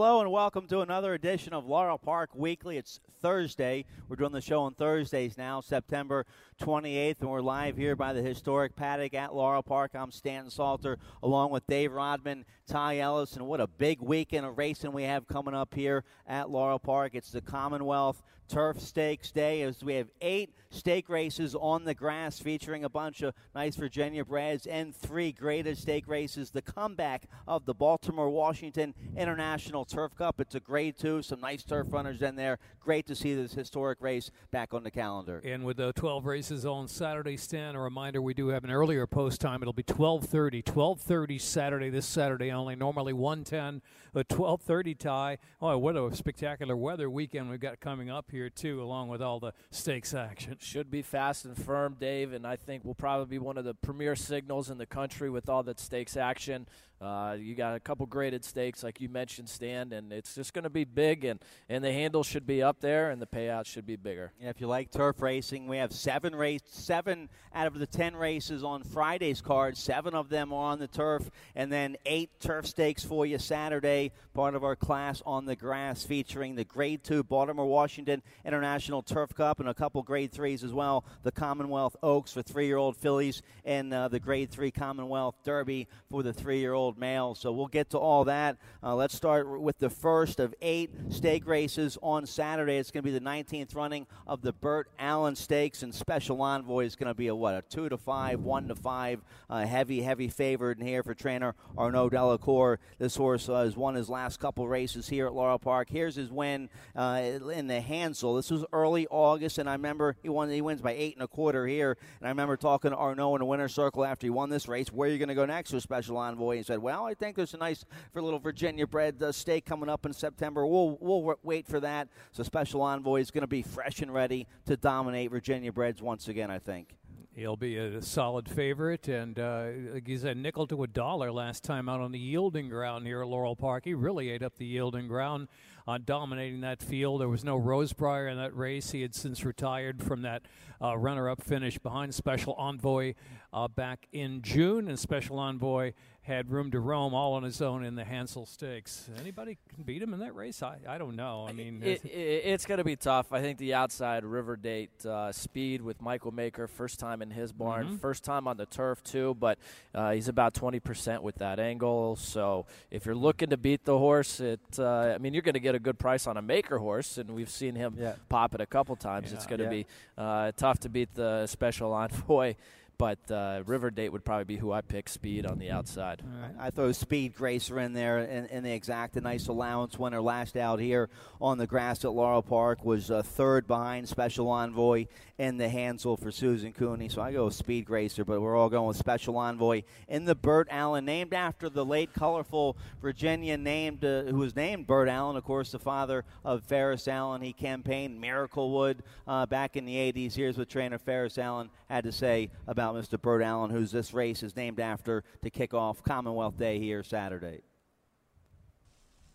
Hello and welcome to another edition of Laurel Park Weekly. It's Thursday. We're doing the show on Thursdays now, September 28th, and we're live here by the historic paddock at Laurel Park. I'm Stanton Salter along with Dave Rodman, Ty Ehlis, and what a big weekend of racing we have coming up here at Laurel Park. It's the Commonwealth Turf Stakes Day as we have eight stake races on the grass featuring a bunch of nice Virginia breds and three graded stake races. The comeback of the Baltimore Washington International Turf Cup. It's a grade two, some nice turf runners in there. Great to see this historic race back on the calendar. And with the 12 races on Saturday, Stan, a reminder we do have an earlier post time. It'll be 12:30, 12:30 Saturday. This Saturday only. Normally 110, a 12:30 tie. Oh, what a spectacular weather weekend we've got coming up here too, along with all the stakes action. Should be fast and firm, Dave, and I think will probably be one of the premier signals in the country with all that stakes action. Uh, you got a couple graded stakes, like you mentioned, Stan, and it's just going to be big, and, and the handle should be up there, and the payout should be bigger. Yeah, if you like turf racing, we have seven race, seven out of the ten races on Friday's card. Seven of them are on the turf, and then eight turf stakes for you Saturday. Part of our class on the grass, featuring the Grade Two Baltimore Washington International Turf Cup and a couple Grade Threes as well. The Commonwealth Oaks for three-year-old fillies, and uh, the Grade Three Commonwealth Derby for the three-year-old males. So we'll get to all that. Uh, let's start with the first of eight stake races on Saturday. It's going to be the 19th running of the Bert Allen Stakes, and Special Envoy is going to be a what a two to five, one to five, uh, heavy, heavy favorite in here for trainer Arnaud Delacour. This horse uh, has won his last couple races here at Laurel Park. Here's his win uh, in the Hansel. This was early August, and I remember he won. He wins by eight and a quarter here, and I remember talking to Arnaud in the winner's circle after he won this race. Where are you going to go next with Special Envoy? He said, "Well, I think there's a nice for little Virginia bred uh, stake coming up in September. We'll we'll wait for that. So Special Envoy is going to be fresh and ready to dominate Virginia breds once again. I think." He'll be a solid favorite, and uh, he's a nickel to a dollar last time out on the yielding ground here at Laurel Park. He really ate up the yielding ground on dominating that field. There was no Rosebriar in that race. He had since retired from that uh, runner-up finish behind Special Envoy uh, back in June, and Special Envoy had room to roam all on his own in the Hansel Stakes. Anybody can beat him in that race? I, I don't know. I mean, it, it, it's going to be tough. I think the outside River Date uh, speed with Michael Maker, first time in his barn, Mm-hmm. first time on the turf too, but uh, he's about 20% with that angle. So if you're looking to beat the horse, it uh, I mean, you're going to get a good price on a Maker horse, and we've seen him Yeah. pop it a couple times. Yeah. It's going to Yeah. be uh, tough to beat the special envoy. But uh, River Date would probably be who I pick speed on the outside. I throw Speed Gracer in there in, in the exact. A nice allowance winner last out here on the grass at Laurel Park was uh, third behind Special Envoy in the Hansel for Susan Cooney. So I go with Speed Gracer, but we're all going with Special Envoy in the Bert Allen, named after the late colorful Virginian named uh, who was named Bert Allen, of course, the father of Ferris Allen. He campaigned Miraclewood uh, back in the 80s. Here's what trainer Ferris Allen had to say about Mr. Bert Allen, who's this race is named after to kick off Commonwealth Day here Saturday.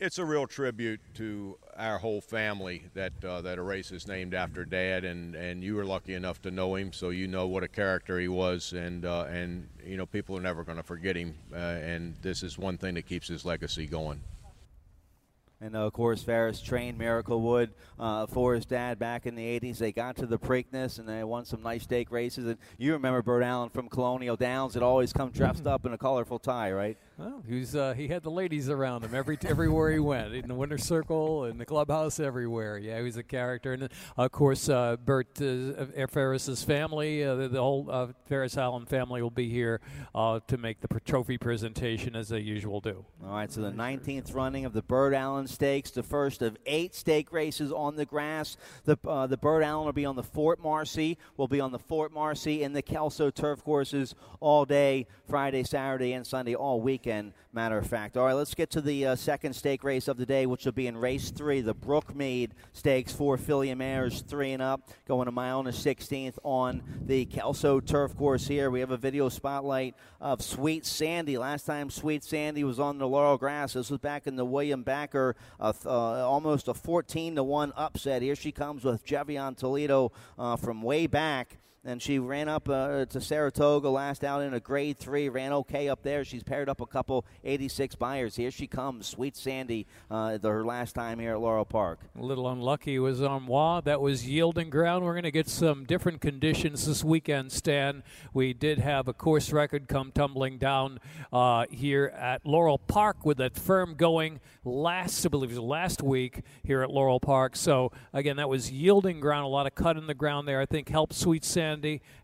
It's a real tribute to our whole family that uh, that a race is named after Dad, and, and you were lucky enough to know him, so you know what a character he was, and uh, and you know people are never going to forget him, uh, and this is one thing that keeps his legacy going. And uh, of course, Ferris trained Miraclewood uh, for his dad back in the 80s. They got to the Preakness and they won some nice stake races. And you remember Bert Allen from Colonial Downs that always come dressed up in a colorful tie, right? Well, uh, he had the ladies around him every everywhere he went in the winter circle in the clubhouse everywhere. Yeah, he was a character, and of course, uh, Bert uh, Ferris's family, uh, the, the whole uh, Ferris Allen family will be here uh, to make the trophy presentation as they usual do. All right, so the 19th running of the Bert Allen Stakes, the first of eight stake races on the grass. The uh, the Bert Allen will be on the Fort Marcy, will be on the Fort Marcy and the Kelso turf courses all day, Friday, Saturday, and Sunday, all weekend. Matter of fact. All right, let's get to the uh, second stake race of the day, which will be in race three, the Brookmead Stakes for filly mares, three and up, going a mile and a 16th on the Kelso turf course here. We have a video spotlight of Sweet Sandy. Last time Sweet Sandy was on the Laurel Grass, this was back in the William Backer, uh, uh, almost a 14 to 1 upset. Here she comes with Jevian Toledo uh, from way back and she ran up uh, to Saratoga last out in a grade three, ran okay up there. She's paired up a couple 86 Beyers. Here she comes, Sweet Sandy, uh, the, her last time here at Laurel Park. A little unlucky was Armois. That was yielding ground. We're going to get some different conditions this weekend, Stan. We did have a course record come tumbling down uh, here at Laurel Park with that firm going last, I believe it was last week here at Laurel Park. So, again, that was yielding ground, a lot of cut in the ground there. I think helped Sweet Sandy.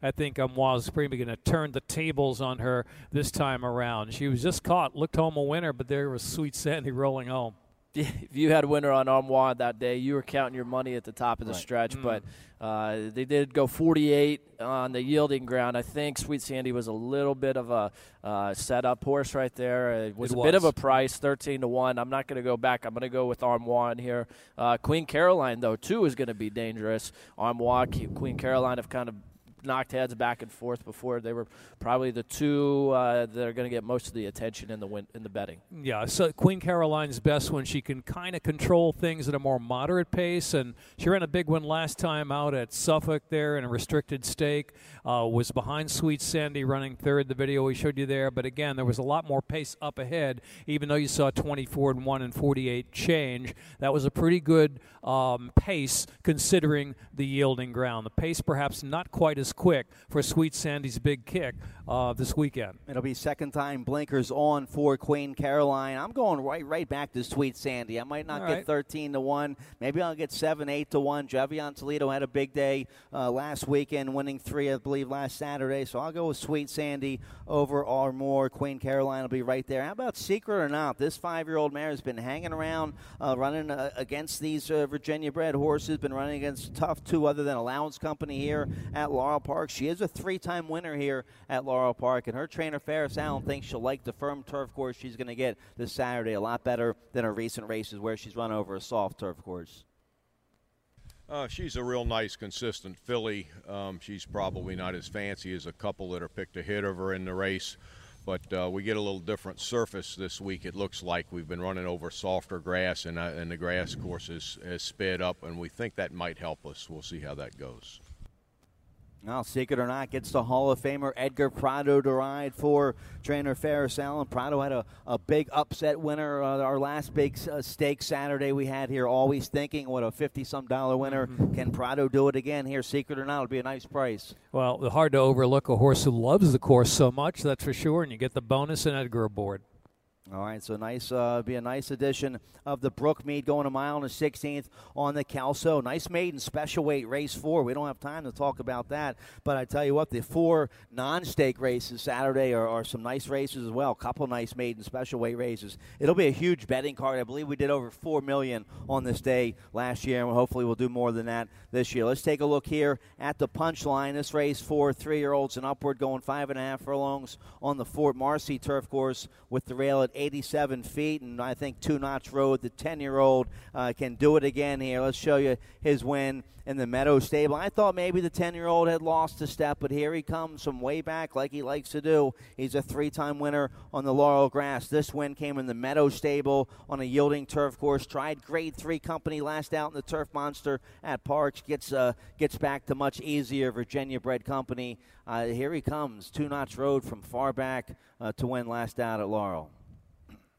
I think um, was probably going to turn the tables on her this time around. She was just caught, looked home a winner, but there was Sweet Sandy rolling home. If you had winner on Armois that day, you were counting your money at the top of the Right. stretch. Mm. But uh, they did go 48 on the yielding ground. I think Sweet Sandy was a little bit of a uh, setup horse right there. It was It a bit of a price, 13 to one. I'm not going to go back. I'm going to go with Armois in here. Uh, Queen Caroline though too is going to be dangerous. Armois, Queen Caroline have kind of knocked heads back and forth before. They were probably the two uh, that are going to get most of the attention in the win- in the betting. Yeah, so Queen Caroline's best when she can kind of control things at a more moderate pace, and she ran a big one last time out at Suffolk there in a restricted stake. Uh, was behind Sweet Sandy running third. The video we showed you there, but again, there was a lot more pace up ahead. Even though you saw 24 and one and 48 change, that was a pretty good um, pace considering the yielding ground. The pace perhaps not quite as quick for Sweet Sandy's big kick uh, this weekend. It'll be second time blinkers on for Queen Caroline. I'm going right right back to Sweet Sandy. I might not All get right. 13 to 1. Maybe I'll get 7, 8 to 1. Jevian Toledo had a big day uh, last weekend, winning three, I believe, last Saturday. So I'll go with Sweet Sandy over Armois. Queen Caroline will be right there. How about Secret or Not? This five year old mare has been hanging around, uh, running uh, against these uh, Virginia bred horses, been running against tough two other than Allowance Company here at Laurel Park. She is a three time winner here at Laurel Park, and her trainer, Ferris Allen, thinks she'll like the firm turf course she's going to get this Saturday a lot better than her recent races where she's run over a soft turf course. Uh, she's a real nice, consistent filly. Um, she's probably not as fancy as a couple that are picked ahead of her in the race, but uh, we get a little different surface this week. It looks like we've been running over softer grass, and, uh, and the grass course is, is sped up, and we think that might help us. We'll see how that goes. Now, secret or not, gets the Hall of Famer Edgar Prado to ride for trainer Ferris Allen. Prado had a, a big upset winner. Uh, our last big uh, stake Saturday we had here. Always thinking, what a fifty-some dollar winner. Can Prado do it again here? Secret or not, it'll be a nice price. Well, hard to overlook a horse who loves the course so much, that's for sure, and you get the bonus and Edgar aboard. All right, so nice, uh, be a nice addition of the Brookmead going a mile and a sixteenth on the Kelso. Nice maiden special weight race four. We don't have time to talk about that, but I tell you what, the four non-stake races Saturday are, are some nice races as well. A couple nice maiden special weight races. It'll be a huge betting card. I believe we did over four million on this day last year, and hopefully we'll do more than that this year. Let's take a look here at the punchline. This race for three-year-olds and upward, going five and a half furlongs on the Fort Marcy turf course with the rail at 87 feet, and I think two notch road. The 10 year old uh, can do it again here. Let's show you his win in the Meadow Stable. I thought maybe the 10 year old had lost a step, but here he comes from way back, like he likes to do. He's a three time winner on the Laurel Grass. This win came in the Meadow Stable on a yielding turf course. Tried grade three company last out in the Turf Monster at Parx. Gets uh, gets back to much easier Virginia bred company. Uh, here he comes, two notch road from far back uh, to win last out at Laurel.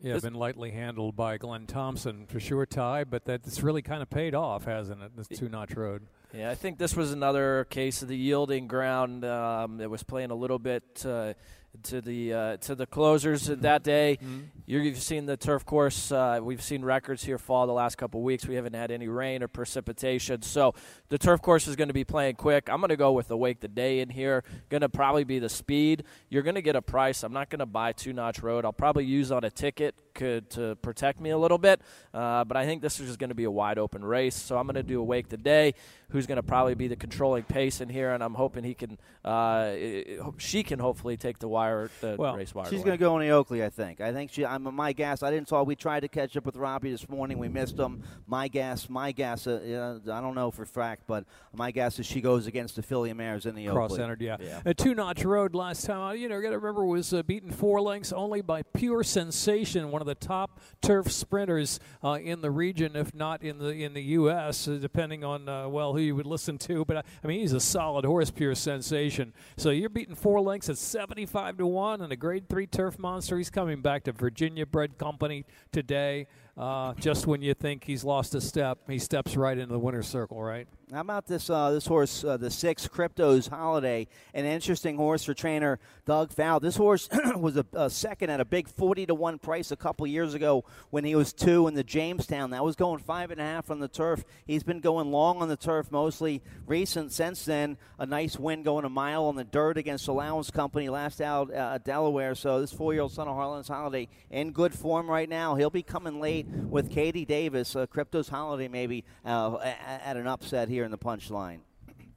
Yeah, This- been lightly handled by Glenn Thompson for sure, Ty, but that's really kind of paid off, hasn't it? This two notch road. Yeah, I think this was another case of the yielding ground. Um, that was playing a little bit uh, to the uh, to the closers that day. You're, you've seen the turf course. Uh, we've seen records here fall the last couple of weeks. We haven't had any rain or precipitation, so the turf course is going to be playing quick. I'm going to go with the wake the day in here. Going to probably be the speed. You're going to get a price. I'm not going to buy two notch road. I'll probably use on a ticket could to protect me a little bit, uh, but I think this is just going to be a wide open race. So I'm going to do a wake the day. Who's going to probably be the controlling pace in here, and I'm hoping he can, uh, she can hopefully take the wire, the Well, race wire. She's going to go in the Oakley, I think. I think she. I'm my guess. I didn't saw. We tried to catch up with Robbie this morning. We missed him. My guess. My guess. Uh, yeah, I don't know for fact, but my guess is she goes against the filly Mares in the Cross Oakley. centered, yeah. Yeah. A two notch road last time, uh, you know, got to remember was uh, beaten four lengths only by Pure Sensation, one one of the top turf sprinters uh, in the region, if not in the in the U.S., uh, depending on uh, well who you would listen to. But I mean, he's a solid horse, pure sensation. So you're beating four lengths at 75 to one, and a Grade Three turf monster. He's coming back to Virginia Bred Company today. Uh, just when you think he's lost a step, he steps right into the winner's circle, right? How about this uh, this horse, uh, the six Cryptos Holiday? An interesting horse for trainer Doug Fowl. This horse was a, a, second at a big forty to one price a couple years ago when he was two in the Jamestown. That was going five and a half on the turf. He's been going long on the turf mostly recent since then. A nice win going a mile on the dirt against Allowance Company last out uh, Delaware. So this four year old son of Harlan's Holiday in good form right now. He'll be coming late with Katie Davis. Uh, Cryptos Holiday maybe uh, at an upset here here in the punchline.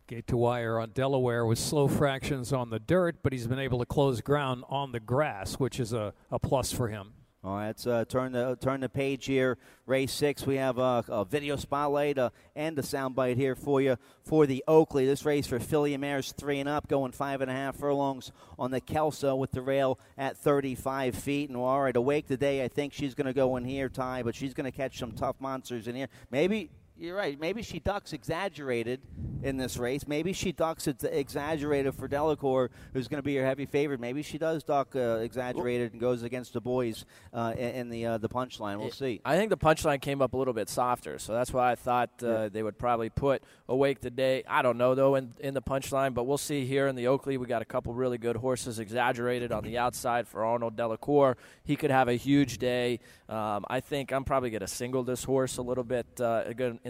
Gate to wire on Delaware with slow fractions on the dirt, but he's been able to close ground on the grass, which is a, a plus for him. All right, let's uh, turn the turn the page here. Race six, we have a, a video spotlight uh, and a soundbite here for you for the Oakley. This race for filly mares three and up, going five and a half furlongs on the Kelso with the rail at 35 feet. And all right, awake today. I think she's going to go in here, Ty, but she's going to catch some tough monsters in here. Maybe you're right. Maybe she ducks exaggerated in this race. Maybe she ducks it exaggerated for Delacour, who's going to be your heavy favorite. Maybe she does duck uh, exaggerated and goes against the boys uh, in the uh, the punchline. We'll see. I think the punchline came up a little bit softer, so that's why I thought uh, yeah. they would probably put awake today. I don't know though in in the punchline, but we'll see here in the Oakley. We got a couple really good horses exaggerated on the outside for Arnaud Delacour. He could have a huge day. Um, I think I'm probably going to single this horse a little bit uh,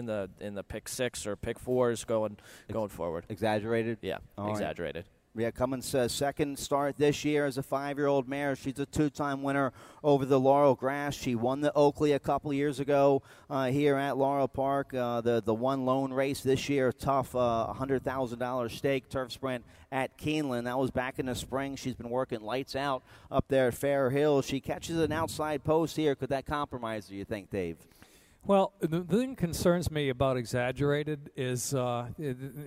in the in the pick six or pick fours going going forward. Exaggerated. Yeah, All exaggerated. Right. Yeah, Cummins' uh, second start this year as a five-year-old mare. She's a two-time winner over the Laurel Grass. She won the Oakley a couple years ago uh, here at Laurel Park. Uh, the the one lone race this year, tough, uh, hundred thousand dollar stake turf sprint at Keeneland. That was back in the spring. She's been working lights out up there at Fair Hill. She catches an outside post here. Could that compromise? Do you think, Dave? Well, the thing concerns me about exaggerated is uh,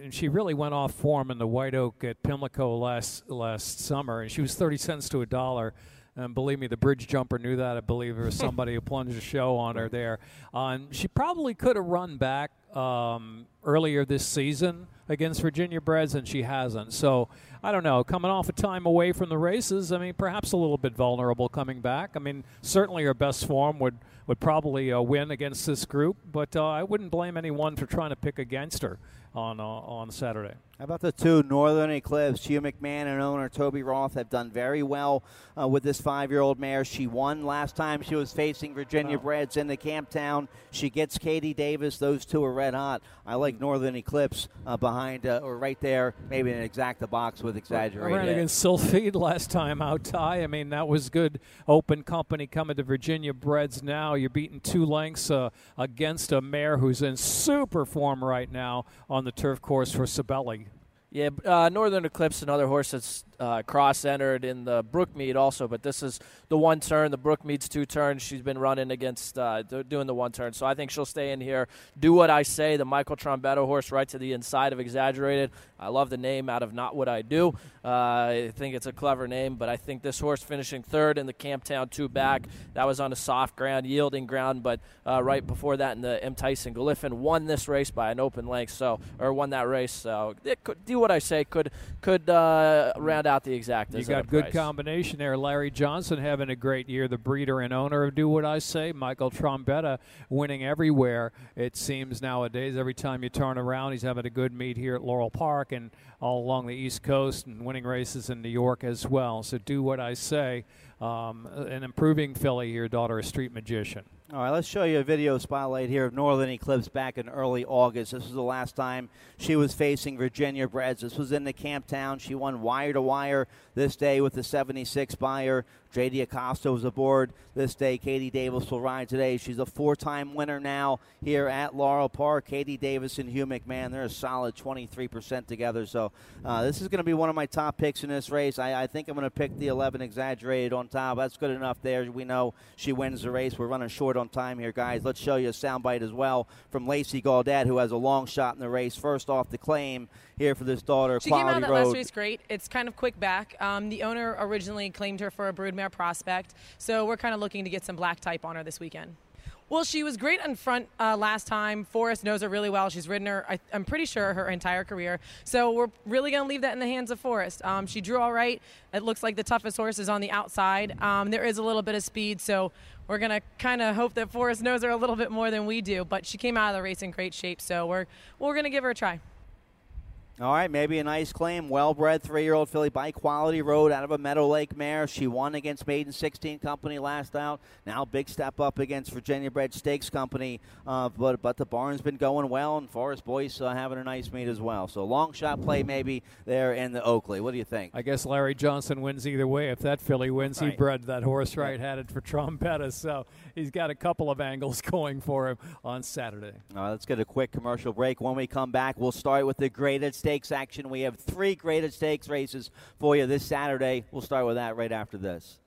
she really went off form in the White Oak at Pimlico last last summer, and she was thirty cents to a dollar. And believe me, the bridge jumper knew that. I believe there was somebody who plunged a show on her there. Uh, she probably could have run back um, earlier this season against Virginia Breds, and she hasn't. So I don't know. Coming off a time away from the races, I mean, perhaps a little bit vulnerable coming back. I mean, certainly her best form would would probably uh, win against this group, but uh, I wouldn't blame anyone for trying to pick against her on uh, on Saturday. How about the two Northern Eclipse? Hugh McMahon and owner Toby Roth have done very well uh, with this five-year-old mare. She won last time she was facing Virginia. Breds in the Camptown. She gets Katie Davis. Those two are red hot. I like Northern Eclipse uh, behind uh, or right there, maybe an exacta box with exaggerated. I ran against Sylphide last time out, Ty. I mean, that was good open company coming to Virginia Breds now. You're beating two lengths uh, against a mare who's in super form right now on the turf course for Sabelli. Yeah, uh, Northern Eclipse, another horse that's uh, cross entered in the Brookmead also, but this is the one turn. The Brookmead's two turns. She's been running against uh, doing the one turn, so I think she'll stay in here. Do what I say. The Michael Trombetta horse right to the inside of Exaggerated. I love the name out of Not What I Do. Uh, I think it's a clever name, but I think this horse finishing third in the Camptown two back. That was on a soft ground, yielding ground, but uh, right before that in the M Tyson Gilpin won this race by an open length, so or won that race. So it could do what I say. Could could uh, round out the exact. You got good combination there. Larry Johnson having a great year, the breeder and owner of Do What I Say. Michael Trombetta winning everywhere. It seems nowadays. Every time you turn around, he's having a good meet here at Laurel Park and all along the East Coast and winning races in New York as well. So Do What I Say. Um, an improving filly here, daughter of Street Magician. All right, let's show you a video spotlight here of Northern Eclipse back in early August. This was the last time she was facing Virginia Breds. This was in the camp town. She won wire to wire this day with the 76 Beyer. J.D. Acosta was aboard this day. Katie Davis will ride today. She's a four-time winner now here at Laurel Park. Katie Davis and Hugh McMahon, they're a solid 23% together. So uh, this is going to be one of my top picks in this race. I, I think I'm going to pick the 11 exaggerated on top. That's good enough there. We know she wins the race. We're running short on time here, guys. Let's show you a soundbite as well from Lacey Gaudet, who has a long shot in the race. First off the claim here for this daughter. She Quality came out Road. that last race great. It's kind of quick back. Um, the owner originally claimed her for a brood mare prospect. So we're kind of looking to get some black type on her this weekend. Well, she was great in front uh, last time. Forest knows her really well. She's ridden her, I, am pretty sure, her entire career. So we're really going to leave that in the hands of Forest. Um, she drew all right. It looks like the toughest horse is on the outside. Um, there is a little bit of speed, so we're going to kind of hope that Forest knows her a little bit more than we do. But she came out of the race in great shape, so we're, we're going to give her a try. All right, maybe a nice claim. Well bred three year old filly by Quality Road out of a Meadow Lake mare. She won against Maiden 16 Company last out. Now, big step up against Virginia Bred Stakes Company. Uh, but but the barn's been going well, and Forest Boyce uh, having a nice meet as well. So, long shot play maybe there in the Oakley. What do you think? I guess Larry Johnson wins either way. If that filly wins, right. he bred that horse right, had it for Trombetta. So, he's got a couple of angles going for him on Saturday. All right, let's get a quick commercial break. When we come back, we'll start with the graded stakes action. We have three graded stakes races for you this Saturday. We'll start with that right after this.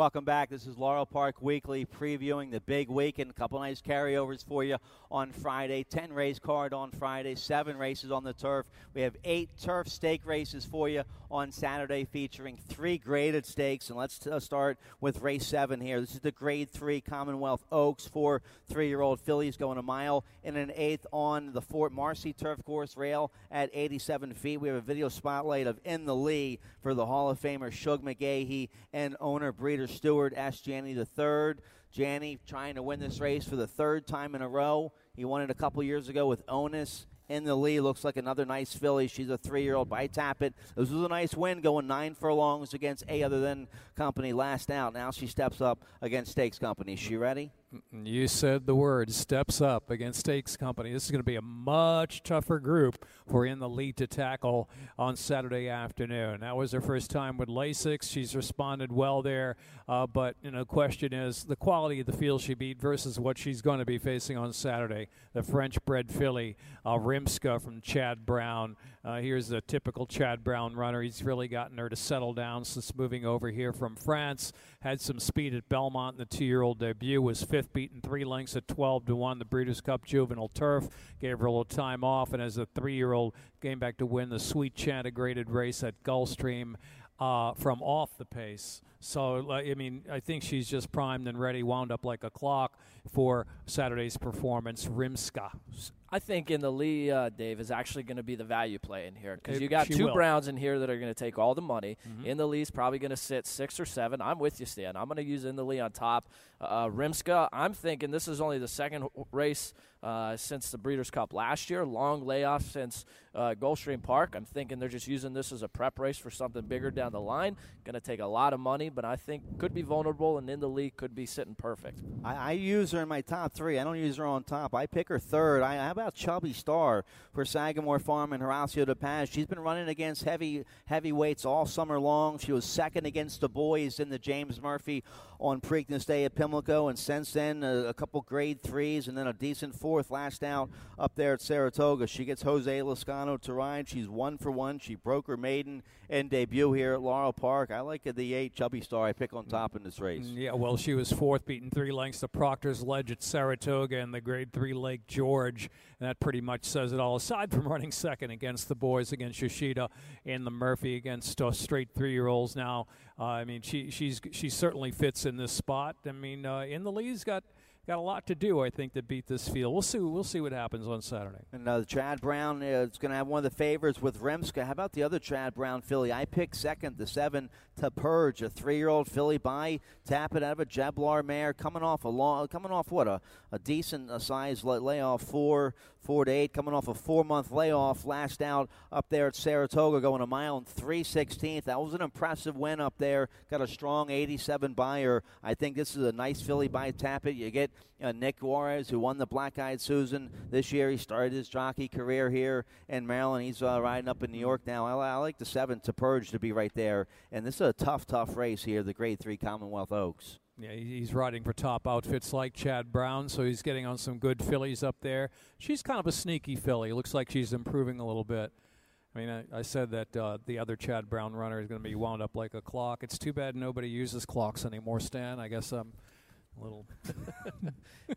Welcome back. This is Laurel Park Weekly previewing the big weekend. A couple nice carryovers for you on Friday. 10 race card on Friday, seven races on the turf. We have eight turf stake races for you on Saturday featuring three graded stakes. And let's uh, start with race seven here. This is the grade three Commonwealth Oaks for three year old fillies going a mile in an eighth on the Fort Marcy turf course rail at 87 feet. We have a video spotlight of In the Lee for the Hall of Famer Shug McGaughey and owner Breeder Stuart S. Janney the third. Janney trying to win this race for the third time in a row. He won it a couple years ago with Onus in the lead. Looks like another nice filly. She's a three-year-old by Tapit. This was a nice win, going nine furlongs against a other than company last out. Now she steps up against Stakes Company. She ready? You said the word steps up against Stakes Company. This is going to be a much tougher group for in the lead to tackle on Saturday afternoon. That was her first time with Lasix. She's responded well there, uh, but you know, question is the quality of the field she beat versus what she's going to be facing on Saturday. The French-bred filly uh, Rymska from Chad Brown. Uh, here's a typical Chad Brown runner. He's really gotten her to settle down since moving over here from France. Had some speed at Belmont in the two-year-old debut. Was fifth, beaten three lengths at 12 to one. The Breeders' Cup Juvenile Turf gave her a little time off, and as a three-year-old, came back to win the Sweet Chant graded race at Gulfstream uh, from off the pace. So, I mean, I think she's just primed and ready, wound up like a clock for Saturday's performance. Rymska. I think in the Lee, uh, Dave, is actually going to be the value play in here because you got two will. Browns in here that are going to take all the money. Mm-hmm. In the Lee's probably going to sit six or seven. I'm with you, Stan. I'm going to use in the Lee on top. Uh, Rymska, I'm thinking this is only the second race uh, since the Breeders' Cup last year. Long layoff since uh, Gulfstream Park. I'm thinking they're just using this as a prep race for something bigger down the line. Going to take a lot of money, but I think could be vulnerable, and in the league could be sitting perfect. I, I use her in my top three. I don't use her on top. I pick her third. I, how about Chubby Star for Sagamore Farm and Horacio De Paz? She's been running against heavy heavyweights all summer long. She was second against the boys in the James Murphy on Preakness Day at Pimlico, and since then a, a couple grade threes and then a decent fourth last out up there at Saratoga. She gets Jose Lezcano to ride. She's one for one. She broke her maiden and debut here at Laurel Park. I like the eight Chubby Star I pick on top in this race. Mm, yeah, well, she was fourth, beaten three lengths to Proctor's Ledge at Saratoga and the grade three Lake George. And that pretty much says it all, aside from running second against the boys, against Yoshida and the Murphy, against uh, straight three year olds now. Uh, I mean, she she's she certainly fits in this spot. I mean, uh, in the lead's got got a lot to do, I think, to beat this field. We'll see. We'll see what happens on Saturday. And uh, Chad Brown uh, is going to have one of the favorites with Rymska. How about the other Chad Brown filly? I picked second, the seven to Purge, a three-year-old filly by Tapit out of a Jablar mare, coming off a long, coming off what a, a decent uh, size layoff, four four to eight, coming off a four-month layoff, last out up there at Saratoga, going a mile and three sixteenth. That was an impressive win up there. Got a strong 87 Beyer. I think this is a nice filly by Tapit. You get. Uh, Nick Juarez, who won the Black Eyed Susan this year, he started his jockey career here in Maryland. He's uh, riding up in New York now. I, I like the seven to Purge to be right there, and this is a tough, tough race here. The Grade Three Commonwealth Oaks. Yeah, he's riding for top outfits like Chad Brown, so he's getting on some good fillies up there. She's kind of a sneaky filly. Looks like she's improving a little bit. I mean, I, I said that uh, the other Chad Brown runner is going to be wound up like a clock. It's too bad nobody uses clocks anymore, Stan. I guess I'm a little.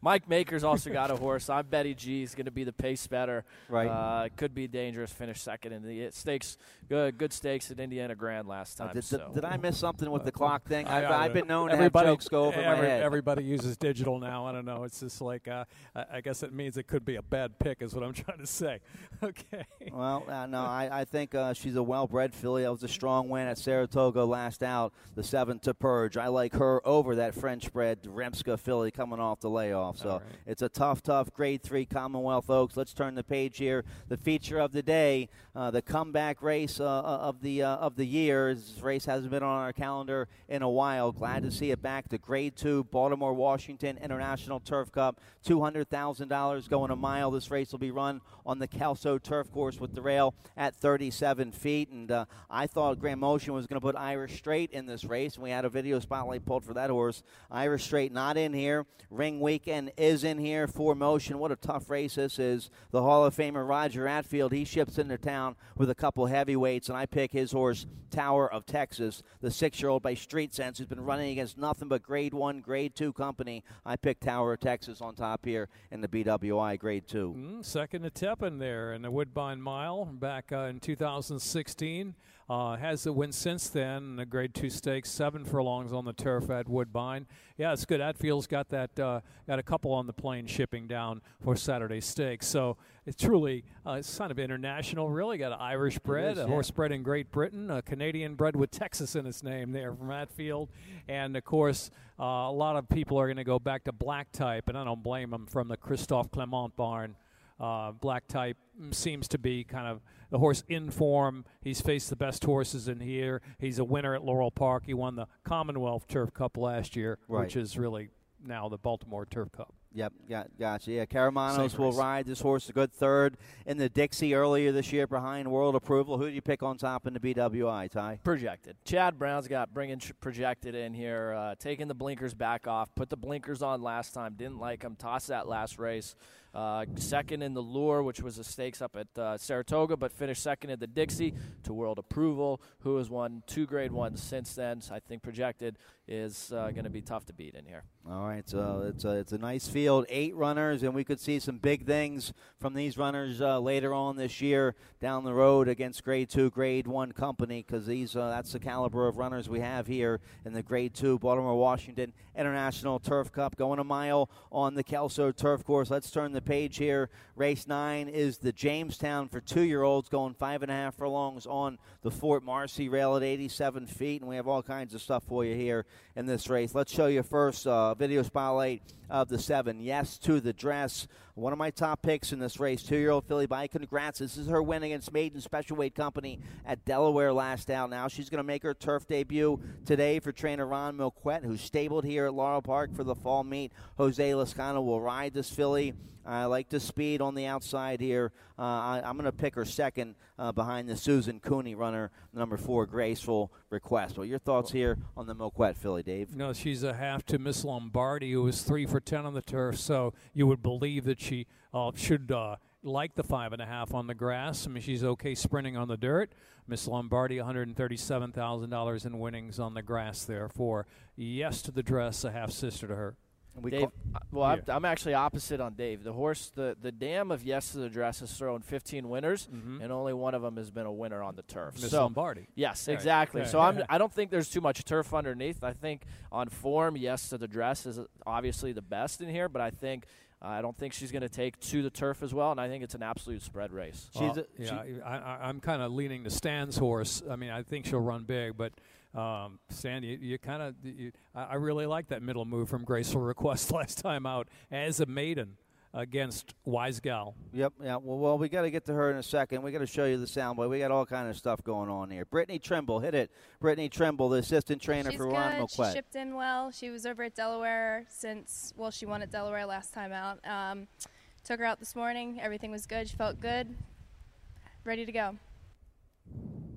Mike Maker's also got a horse. I'm Betty G. He's going to be the pace better. Right. Uh, could be dangerous. Finish second in the stakes. Good, good stakes at Indiana Grand last time. Uh, did, so. did, did I miss something with the clock thing? I've, I- I- I've been known to have everybody, jokes go over every- my head. Everybody uses digital now. I don't know. It's just like uh, I, I guess it means it could be a bad pick, is what I'm trying to say. Okay. Well, uh, no, I, I think uh, she's a well-bred filly. That was a strong win at Saratoga last out. The seven to Purge. I like her over that French-bred Filly coming off the layoff. So right. it's a tough, tough Grade Three Commonwealth Oaks. Let's turn the page here. The feature of the day, uh, the comeback race uh, of the uh, of the year. This race hasn't been on our calendar in a while. Glad to see it back. The Grade Two Baltimore Washington International Turf Cup. Two hundred thousand dollars going a mile. This race will be run on the Kelso Turf Course with the rail at 37 feet. And uh, I thought Graham Motion was going to put Irish Straight in this race, and we had a video spotlight pulled for that horse. Irish Straight not in here. Ring Weekend is in here for Motion. What a tough race this is. The Hall of Famer Roger Attfield, he ships into town with a couple heavyweights, and I pick his horse, Tower of Texas, the six-year-old by Street Sense, who's been running against nothing but Grade One, Grade Two company. I pick Tower of Texas on top here in the BWI Grade Two. Mm, second to Tepin there in the Woodbine Mile back uh, in 2016. Uh, has the win since then. The Grade Two Stakes, seven furlongs on the turf at Woodbine. Yeah, it's good. Attfield's got that. Uh, got a couple on the plane shipping down for Saturday Stakes. So it's truly uh, it's kind of international. Really got an Irish bred, is, a yeah. horse bred in Great Britain, a Canadian bred with Texas in its name there from Attfield, and of course uh, a lot of people are going to go back to black type, and I don't blame them from the Christophe Clement barn. Uh, black type seems to be kind of the horse in form. He's faced the best horses in here. He's a winner at Laurel Park. He won the Commonwealth Turf Cup last year, Right. which is really now the Baltimore Turf Cup. Yep, got, gotcha. Yeah, Karamanos Same will race. ride this horse a good third in the Dixie earlier this year behind World Approval. Who do you pick on top in the BWI, Ty? projected. Chad Brown's got bringing projected in here, uh, taking the blinkers back off, put the blinkers on last time, didn't like him, tossed that last race. Uh, second in the Lure, which was a stakes up at uh, Saratoga, but finished second in the Dixie to World Approval, who has won two grade ones since then. So I think projected is uh, going to be tough to beat in here. All right, so it's a, it's a nice field, eight runners, and we could see some big things from these runners uh, later on this year down the road against Grade Two, Grade One company, because these uh, that's the caliber of runners we have here in the Grade Two Baltimore Washington International Turf Cup, going a mile on the Kelso Turf Course. Let's turn the page here. Race nine is the Jamestown for two-year-olds, going five and a half furlongs on the Fort Marcy rail at 87 feet, and we have all kinds of stuff for you here in this race. Let's show you first uh, video spotlight of the seven. Yes to the dress. One of my top picks in this race, two-year-old filly by Congrats. This is her win against Maiden Special Weight Company at Delaware last out. Now she's going to make her turf debut today for trainer Ron Milquet, who's stabled here at Laurel Park for the fall meet. Jose Lezcano will ride this filly. I like the speed on the outside here. Uh, I, I'm going to pick her second uh, behind the Susan Cooney runner, number four, Graceful Request. Well, your thoughts here on the Milquet filly, Dave? No, she's a half to Miss Lombardi, who was three for ten on the turf. So you would believe that she uh, should uh, like the five and a half on the grass. I mean, she's okay sprinting on the dirt. Miss Lombardi, one hundred and thirty-seven thousand dollars in winnings on the grass. There for yes to the dress, a half sister to her. We Dave, call- uh, well, I'm, I'm actually opposite on Dave. The horse, the, the dam of Yes to the Dress has thrown 15 winners, and only one of them has been a winner on the turf. Miss so, Lombardi. Yes, Right. exactly. Yeah, So I'm. I don't think there's too much turf underneath. I think on form, Yes to the Dress is obviously the best in here, but I think uh, I don't think she's going to take to the turf as well, and I think it's an absolute spread race. She's a- yeah, I, I, I'm kind of leaning to Stan's horse. I mean, I think she'll run big, but um, Stan, you, you kind of, I, I really like that middle move from Graceful Request last time out as a maiden. against Wise Gal. Yep. Yeah. Well, well, we got to get to her in a second. We got to show you the sound soundboy. We got all kind of stuff going on here. Brittany Trimble, hit it. Brittany Trimble, the assistant trainer She's for good. Ron She shipped in well. She was over at Delaware since well, she won at Delaware last time out. Um, took her out this morning. Everything was good. She felt good. Ready to go.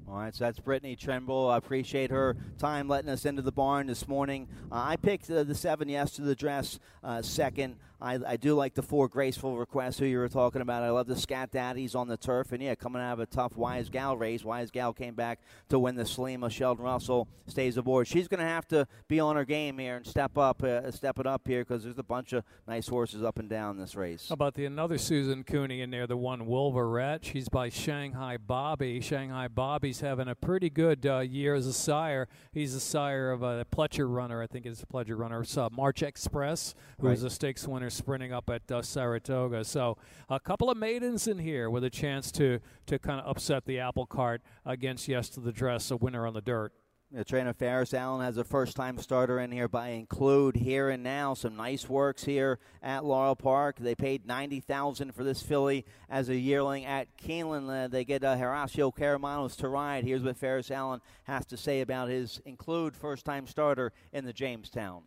All right, so that's Brittany Trimble. I appreciate her time letting us into the barn this morning. Uh, I picked uh, the seven yes to the dress uh, second. I, I do like the four graceful requests who you were talking about. I love the Scat Daddies on the turf, and yeah, coming out of a tough Wise Gal race. Wise Gal came back to win the Selima. Sheldon Russell stays aboard. She's going to have to be on her game here and step up, uh, step it up here because there's a bunch of nice horses up and down this race. How about the another Susan Cooney in there, the one Wolverette? She's by Shanghai Bobby. Shanghai Bobby's having a pretty good uh, year as a sire. He's the sire of a Pletcher runner, I think it's a Pletcher runner, uh, March Express, who was Right. a stakes winner sprinting up at uh, Saratoga. So a couple of maidens in here with a chance to to kind of upset the apple cart against Yes to the Dress, a winner on the dirt. The trainer Ferris Allen has a first time starter in here by include here and now. Some nice works here at Laurel Park. They paid ninety thousand for this filly as a yearling at Keeneland. Uh, they get uh, Horacio Karamanos to ride. Here's what Ferris Allen has to say about his include first time starter in the Jamestown.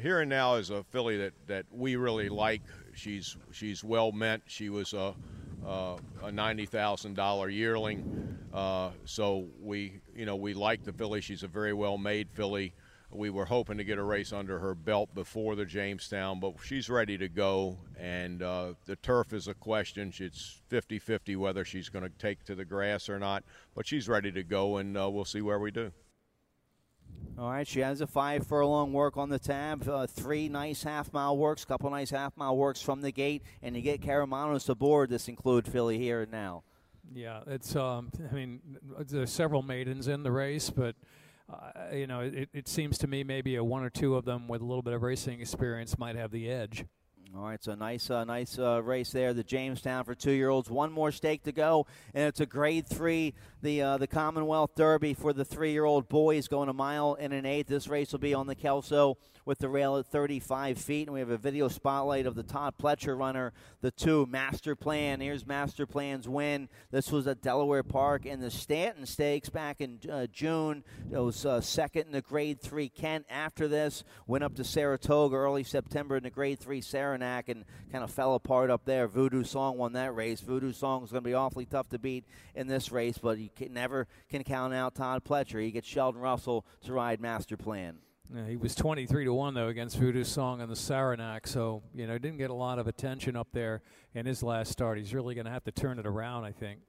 Here and now is a filly that, that we really like. She's she's well meant. She was a uh, a ninety thousand dollar yearling, uh, so we you know we like the filly. She's a very well made filly. We were hoping to get a race under her belt before the Jamestown, but she's ready to go. And uh, the turf is a question. It's 50 50 whether she's going to take to the grass or not, but she's ready to go, and uh, we'll see where we do. All right, she has a five furlong work on the tab, uh, three nice half mile works, couple nice half mile works from the gate, and you get Karamanos aboard this include filly here and now. Yeah, it's. Um, I mean, there's several maidens in the race, but uh, you know, it, it seems to me maybe a one or two of them with a little bit of racing experience might have the edge. All right, so nice, uh, nice uh, race there. The Jamestown for two-year-olds. One more stake to go, and it's a Grade Three, the uh, the Commonwealth Derby for the three-year-old boys, going a mile and an eighth. This race will be on the Kelso with the rail at 35 feet, and we have a video spotlight of the Todd Pletcher runner, the two Master Plan. Here's Master Plan's win. This was at Delaware Park in the Stanton Stakes back in uh, June. It was uh, second in the Grade Three Kent. After this, went up to Saratoga early September in the Grade Three And kind of fell apart up there. Voodoo Song won that race. Voodoo Song is going to be awfully tough to beat in this race, but you can never can count out Todd Pletcher. He gets Sheldon Russell to ride Master Plan. Yeah, he was 23 to 1 though against Voodoo Song and the Saranac, so you know didn't get a lot of attention up there in his last start. He's really going to have to turn it around, I think.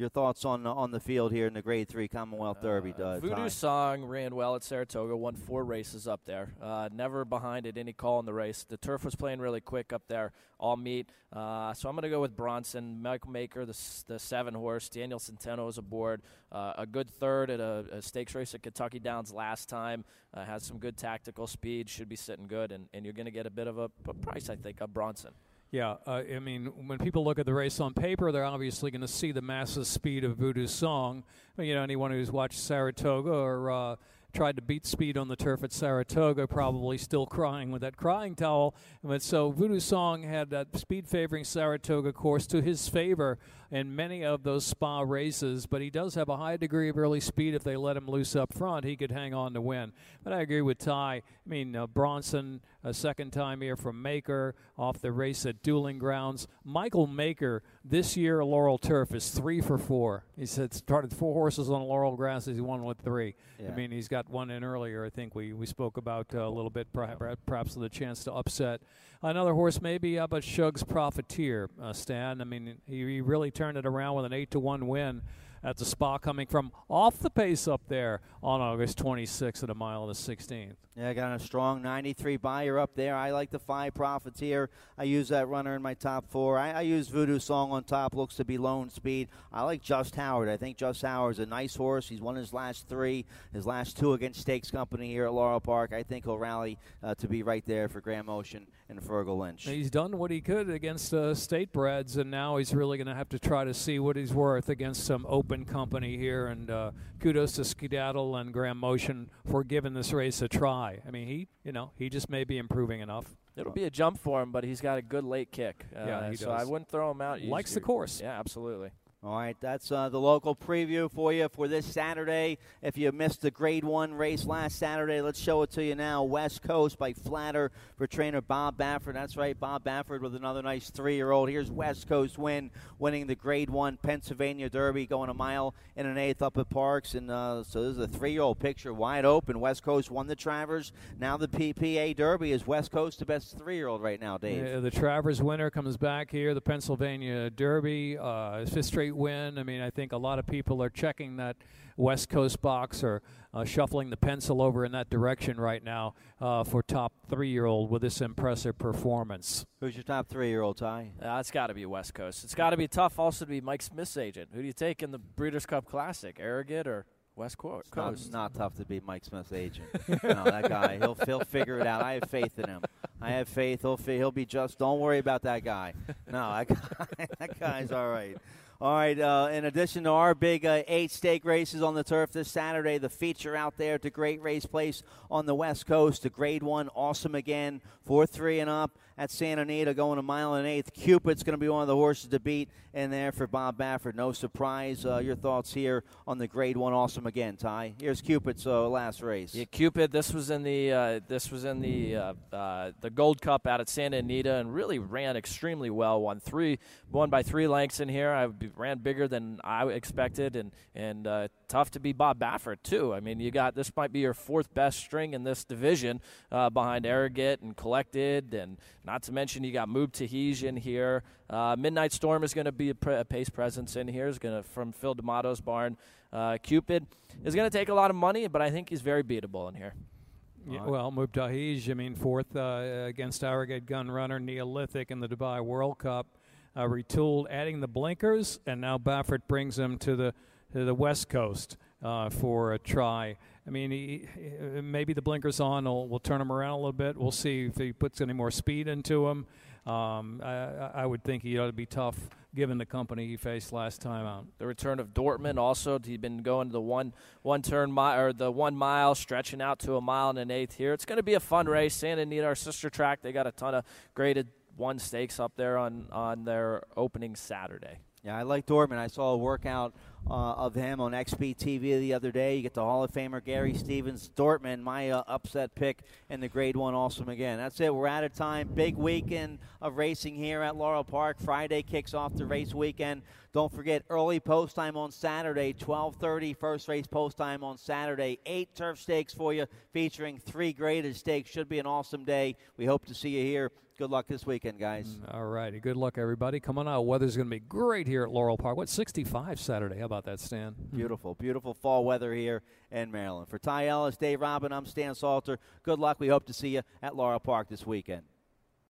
Your thoughts on on the field here in the Grade Three Commonwealth Derby? Uh, Voodoo Ty? Song ran well at Saratoga, won four races up there. Uh, never behind at any call in the race. The turf was playing really quick up there, all meet. Uh, so I'm going to go with Bronson, Michael Maker, the, the seven horse. Daniel Centeno is aboard. Uh, a good third at a, a stakes race at Kentucky Downs last time. Uh, has some good tactical speed, should be sitting good, and, and you're going to get a bit of a, a price, I think, of Bronson. Yeah, uh, I mean, when people look at the race on paper, they're obviously going to see the massive speed of Voodoo Song. You know, anyone who's watched Saratoga or uh, tried to beat speed on the turf at Saratoga probably still crying with that crying towel. But so Voodoo Song had that speed favoring Saratoga course to his favor in many of those spa races, but he does have a high degree of early speed. If they let him loose up front, he could hang on to win. But I agree with Ty. I mean, uh, Bronson, a second time here from Maker off the race at Dueling Grounds. Michael Maker this year, Laurel Turf is three for four. He said started four horses on Laurel grass. He won with three. Yeah. I mean, he's got one in earlier. I think we, we spoke about uh, a little bit, perhaps, perhaps with a chance to upset another horse. Maybe how about Shug's Profiteer, uh, Stan? I mean, he, he really turned it around with an eight to one win at the spa, coming from off the pace up there on August 26th at a mile and a 16th. Yeah, got a strong 93 Beyer up there. I like the five profiteer. I use that runner in my top four. I, I use Voodoo Song on top. Looks to be lone speed. I like Just Howard. I think Just Howard's a nice horse. He's won his last three, his last two against Stakes Company here at Laurel Park. I think he'll rally uh, to be right there for Graham Motion and Fergal Lynch. He's done what he could against uh, state breds, and now he's really going to have to try to see what he's worth against some open company here. And uh, kudos to Skedaddle and Graham Motion for giving this race a try. I mean, he you know he just may be improving enough. It'll be a jump for him, but he's got a good late kick. Uh, Yeah, so I wouldn't throw him out. Likes the course. Yeah, absolutely. All right, that's uh, the local preview for you for this Saturday. If you missed the Grade One race last Saturday, let's show it to you now. West Coast by Flatter for trainer Bob Baffert. That's right, Bob Baffert with another nice three-year-old. Here's West Coast win, winning the Grade One Pennsylvania Derby, going a mile and an eighth up at Parx. And uh, so this is a three-year-old picture, wide open. West Coast won the Travers. Now the PPA Derby is West Coast the best three-year-old right now, Dave. Uh, the Travers winner comes back here. The Pennsylvania Derby, uh, fifth straight win. I mean, I think a lot of people are checking that West Coast box or uh, shuffling the pencil over in that direction right now uh, for top three-year-old with this impressive performance. Who's your top three-year-old, Ty? Uh, it's got to be West Coast. It's got to be tough also to be Mike Smith's agent. Who do you take in the Breeders' Cup Classic, Arrogate or West Coast. It's not, Coast? not tough to be Mike Smith's agent. no, that guy, he'll he'll figure it out. I have faith in him. I have faith. He'll fi- he'll be just. Don't worry about that guy. No, that guy, that guy's all right. All right. Uh, in addition to our big uh, eight stake races on the turf this Saturday, the feature out there at the Great Race Place on the West Coast, the Grade One, awesome again, four three and up at Santa Anita, going a mile and eighth. Cupid's going to be one of the horses to beat in there for Bob Baffert. No surprise. Uh, your thoughts here on the Grade One, awesome again, Ty. Here's Cupid's uh, last race. Yeah, Cupid. This was in the uh, this was in the uh, the Gold Cup out at Santa Anita, and really ran extremely well. Won three, won by three lengths in here. I ran bigger than I expected, and and uh, tough to be Bob Baffert too. I mean, you got this might be your fourth best string in this division, uh, behind Arrogate and Collected, and not to mention you got Mubtahij in here. Uh, Midnight Storm is going to be a, pre- a pace presence in here. Is going to from Phil D'Amato's barn. Uh, Cupid is going to take a lot of money, but I think he's very beatable in here. Yeah, well, Mubtahij, I mean, fourth uh, against Arrogate Gun Runner, Neolithic in the Dubai World Cup. Uh, retooled, adding the blinkers, and now Baffert brings them to the to the West Coast uh, for a try. I mean, he, maybe the blinkers on will, will turn him around a little bit. We'll see if he puts any more speed into him. Um, I, I- would think he ought to be tough given the company he faced last time out. The return of Dortmund also. He's been going to the one one turn mile or the one mile, stretching out to a mile and an eighth here. It's going to be a fun race. Santa Anita, our sister track, they got a ton of graded one stakes up there on on their opening Saturday. Yeah, I like Dortmund. I saw a workout uh, of him on XB TV the other day. You get the Hall of Famer Gary Stevens. Dortmund, my uh, upset pick in the Grade One Awesome again. That's it. We're out of time. Big weekend of racing here at Laurel Park. Friday kicks off the race weekend. Don't forget early post time on Saturday, 12:30. First race post time on Saturday. Eight turf stakes for you, featuring three graded stakes. Should be an awesome day. We hope to see you here. Good luck this weekend, guys. All righty. Good luck, everybody. Come on out. Weather's going to be great here at Laurel Park. What, 65 Saturday? How about that, Stan? Beautiful, beautiful fall weather here in Maryland. For Ty Ehlis, Dave Rodman, I'm Stan Salter. Good luck. We hope to see you at Laurel Park this weekend.